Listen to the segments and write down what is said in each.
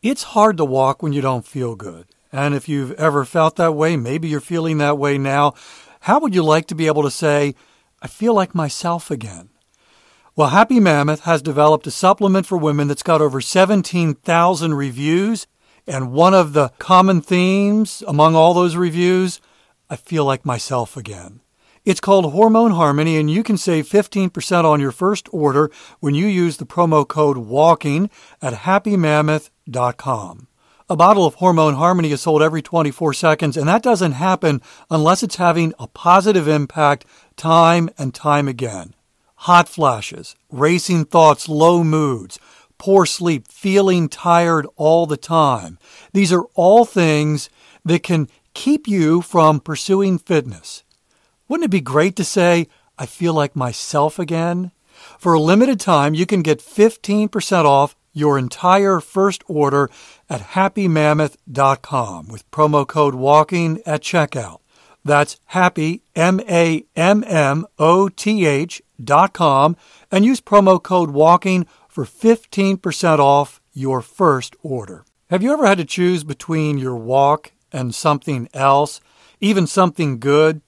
It's hard to walk when you don't feel good. And if you've ever felt that way, maybe you're feeling that way now, how would you like to be able to say, I feel like myself again? Well, Happy Mammoth has developed a supplement for women that's got over 17,000 reviews. And one of the common themes among all those reviews, I feel like myself again. It's called Hormone Harmony, and you can save 15% on your first order when you use the promo code WALKING at happymammoth.com. A bottle of Hormone Harmony is sold every 24 seconds, and that doesn't happen unless it's having a positive impact time and time again. Hot flashes, racing thoughts, low moods, poor sleep, feeling tired all the time. These are all things that can keep you from pursuing fitness. Wouldn't it be great to say, I feel like myself again? For a limited time, you can get 15% off your entire first order at happymammoth.com with promo code WALKING at checkout. That's happy, M A M M O T H dot com, and use promo code WALKING for 15% off your first order. Have you ever had to choose between your walk and something else, even something good?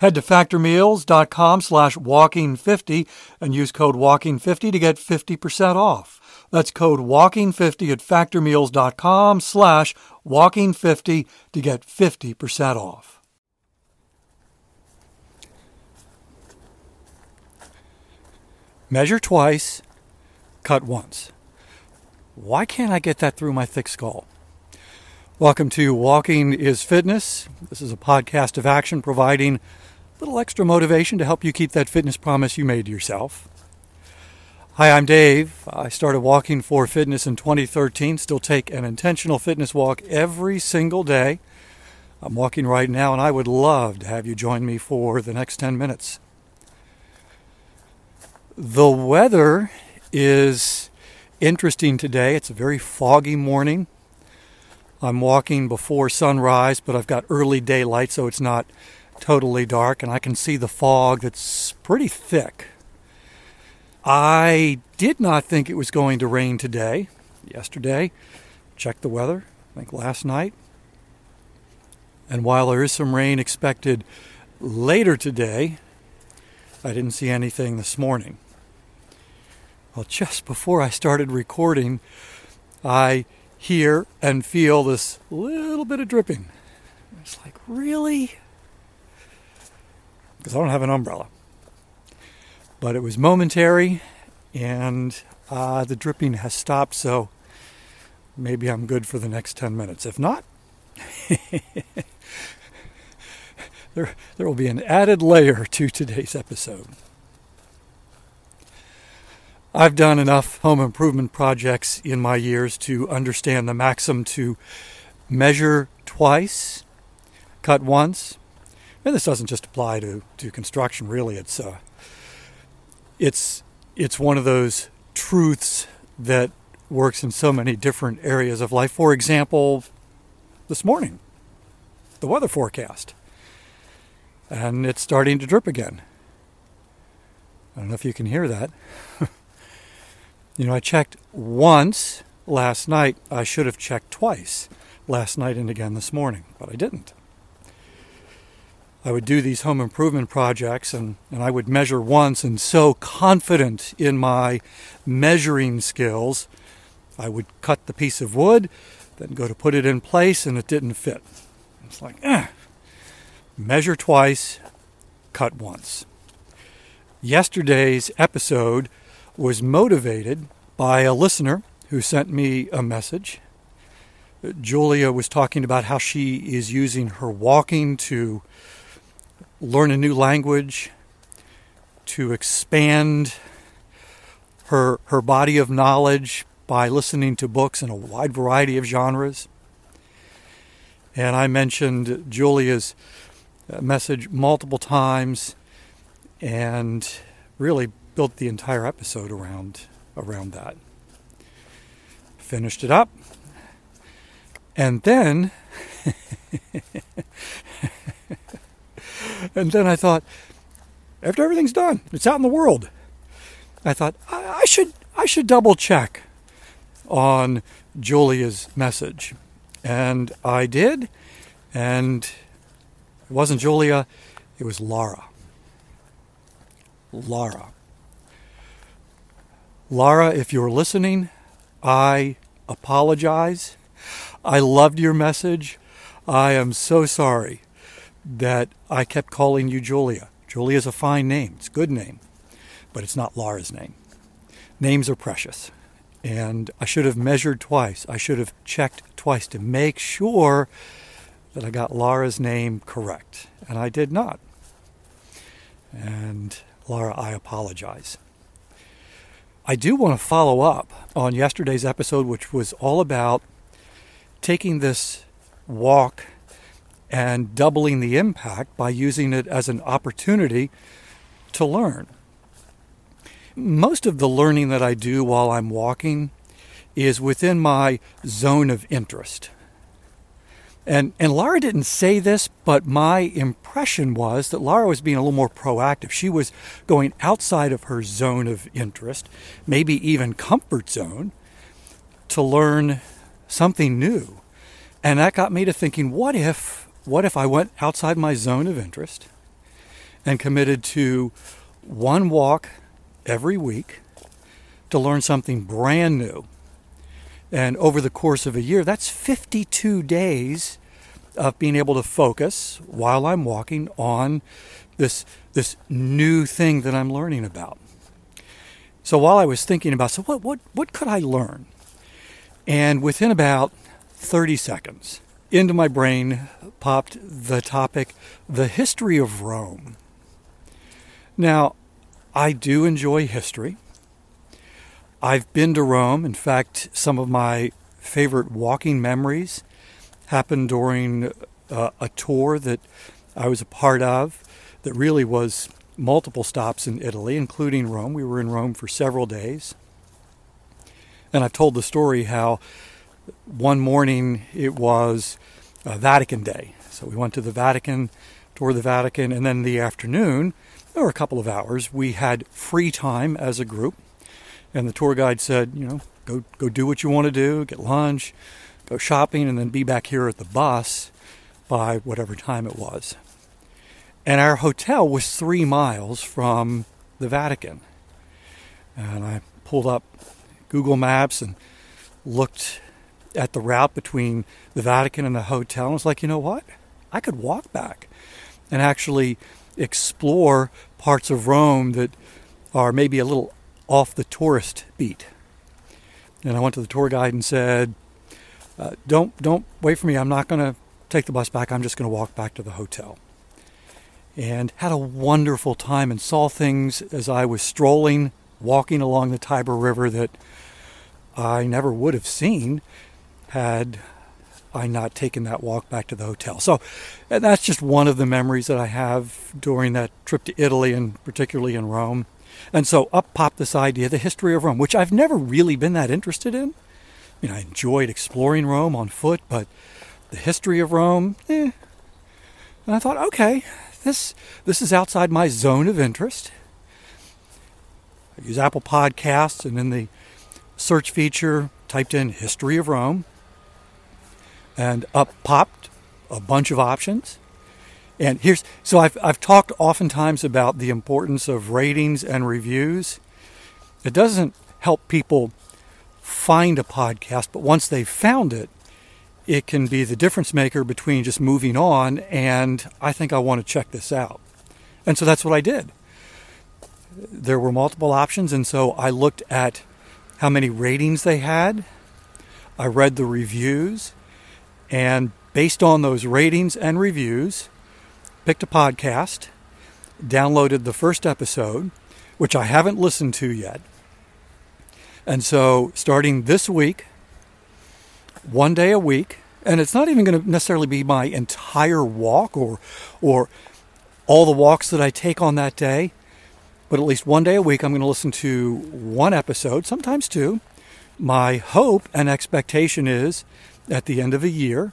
Head to factormeals.com slash walking50 and use code walking50 to get 50% off. That's code walking50 at factormeals.com slash walking50 to get 50% off. Measure twice, cut once. Why can't I get that through my thick skull? Welcome to Walking is Fitness. This is a podcast of action providing little extra motivation to help you keep that fitness promise you made yourself. Hi, I'm Dave. I started walking for fitness in 2013, still take an intentional fitness walk every single day. I'm walking right now, and I would love to have you join me for the next 10 minutes. The weather is interesting today. It's a very foggy morning. I'm walking before sunrise, but I've got early daylight, so it's not totally dark, and I can see the fog that's pretty thick. I did not think it was going to rain today. Yesterday, checked the weather, I think last night. And while there is some rain expected later today, I didn't see anything this morning. Well, just before I started recording, I hear and feel this little bit of dripping. It's like, really? Because I don't have an umbrella. But it was momentary, and uh, the dripping has stopped, so maybe I'm good for the next 10 minutes. If not, there, there will be an added layer to today's episode. I've done enough home improvement projects in my years to understand the maxim to measure twice, cut once. And this doesn't just apply to, to construction, really. It's, uh, it's, it's one of those truths that works in so many different areas of life. For example, this morning, the weather forecast. And it's starting to drip again. I don't know if you can hear that. You know, I checked once last night. I should have checked twice last night and again this morning, but I didn't. I would do these home improvement projects and, and I would measure once, and so confident in my measuring skills, I would cut the piece of wood, then go to put it in place, and it didn't fit. It's like, eh. Measure twice, cut once. Yesterday's episode was motivated by a listener who sent me a message. Julia was talking about how she is using her walking to learn a new language, to expand her, her body of knowledge by listening to books in a wide variety of genres. And I mentioned Julia's uh, message multiple times and really built the entire episode around around that. Finished it up. And then and then I thought after everything's done, it's out in the world. I thought I, I should I should double check on Julia's message. And I did, and it wasn't Julia, it was Laura. Laura. Laura, if you're listening, I apologize. I loved your message. I am so sorry that I kept calling you Julia. Julia is a fine name, it's a good name, but it's not Laura's name. Names are precious. And I should have measured twice. I should have checked twice to make sure that I got Laura's name correct. And I did not. And Laura, I apologize. I do want to follow up on yesterday's episode, which was all about taking this walk and doubling the impact by using it as an opportunity to learn most of the learning that I do while I'm walking is within my zone of interest. And, and Laura didn't say this, but my impression was that Laura was being a little more proactive. She was going outside of her zone of interest, maybe even comfort zone, to learn something new. And that got me to thinking, what if, what if I went outside my zone of interest and committed to one walk every week to learn something brand new. And over the course of a year, that's 52 days of being able to focus while I'm walking on this, this new thing that I'm learning about. So while I was thinking about, so what, what, what could I learn? And within about 30 seconds, into my brain popped the topic, the history of Rome. Now, I do enjoy history. I've been to Rome. In fact, some of my favorite walking memories happened during uh, a tour that I was a part of that really was multiple stops in Italy, including Rome. We were in Rome for several days. And I've told the story how one morning it was uh, Vatican Day. So we went to the Vatican, toured the Vatican, and then the afternoon or a couple of hours, we had free time as a group. And the tour guide said, you know, go, go do what you want to do, get lunch, go shopping, and then be back here at the bus by whatever time it was. And our hotel was three miles from the Vatican. And I pulled up Google Maps and looked at the route between the Vatican and the hotel and was like, you know what? I could walk back and actually explore parts of Rome that are maybe a little off the tourist beat. And I went to the tour guide and said, uh, "Don't don't wait for me. I'm not going to take the bus back. I'm just going to walk back to the hotel." And had a wonderful time and saw things as I was strolling, walking along the Tiber River that I never would have seen had I not taken that walk back to the hotel. So that's just one of the memories that I have during that trip to Italy and particularly in Rome. And so up popped this idea, the history of Rome, which I've never really been that interested in. I mean, I enjoyed exploring Rome on foot, but the history of Rome, eh. And I thought, okay, this this is outside my zone of interest. I use Apple Podcasts, and in the search feature, typed in "history of Rome," and up popped a bunch of options. And here's so I've I've talked oftentimes about the importance of ratings and reviews. It doesn't help people find a podcast, but once they've found it, it can be the difference maker between just moving on and I think I want to check this out. And so that's what I did. there were multiple options, and so I looked at how many ratings they had. I read the reviews, and based on those ratings and reviews, picked a podcast, downloaded the first episode, which I haven't listened to yet. And so, starting this week, one day a week, and it's not even going to necessarily be my entire walk or or all the walks that I take on that day, but at least one day a week I'm going to listen to one episode, sometimes two. My hope and expectation is at the end of a year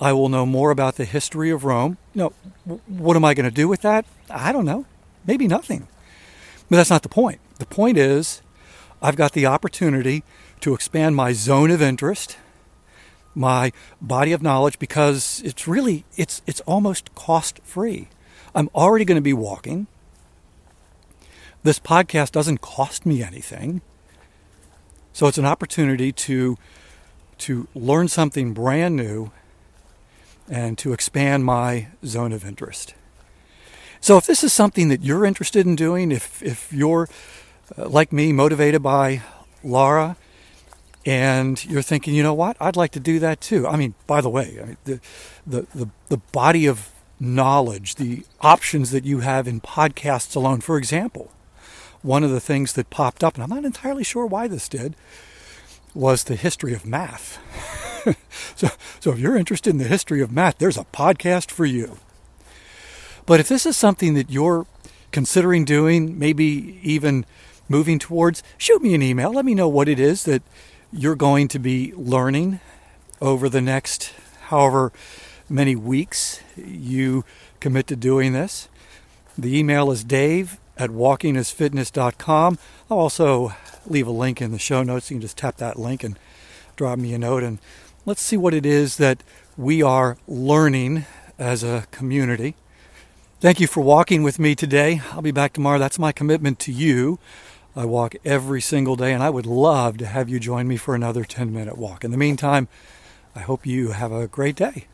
I will know more about the history of Rome. You know, what am I going to do with that? I don't know. Maybe nothing. But that's not the point. The point is I've got the opportunity to expand my zone of interest my body of knowledge because it's really it's it's almost cost free. I'm already going to be walking. This podcast doesn't cost me anything. So it's an opportunity to to learn something brand new and to expand my zone of interest. So if this is something that you're interested in doing, if if you're uh, like me motivated by Laura and you're thinking, you know what, I'd like to do that too. I mean, by the way, I mean, the, the, the, the body of knowledge, the options that you have in podcasts alone. For example, one of the things that popped up, and I'm not entirely sure why this did, was the history of math. so, so if you're interested in the history of math, there's a podcast for you. But if this is something that you're considering doing, maybe even moving towards, shoot me an email. Let me know what it is that you're going to be learning over the next however many weeks you commit to doing this. The email is dave at walkingisfitness.com. I'll also leave a link in the show notes. You can just tap that link and drop me a note and let's see what it is that we are learning as a community. Thank you for walking with me today. I'll be back tomorrow. That's my commitment to you. I walk every single day, and I would love to have you join me for another 10 minute walk. In the meantime, I hope you have a great day.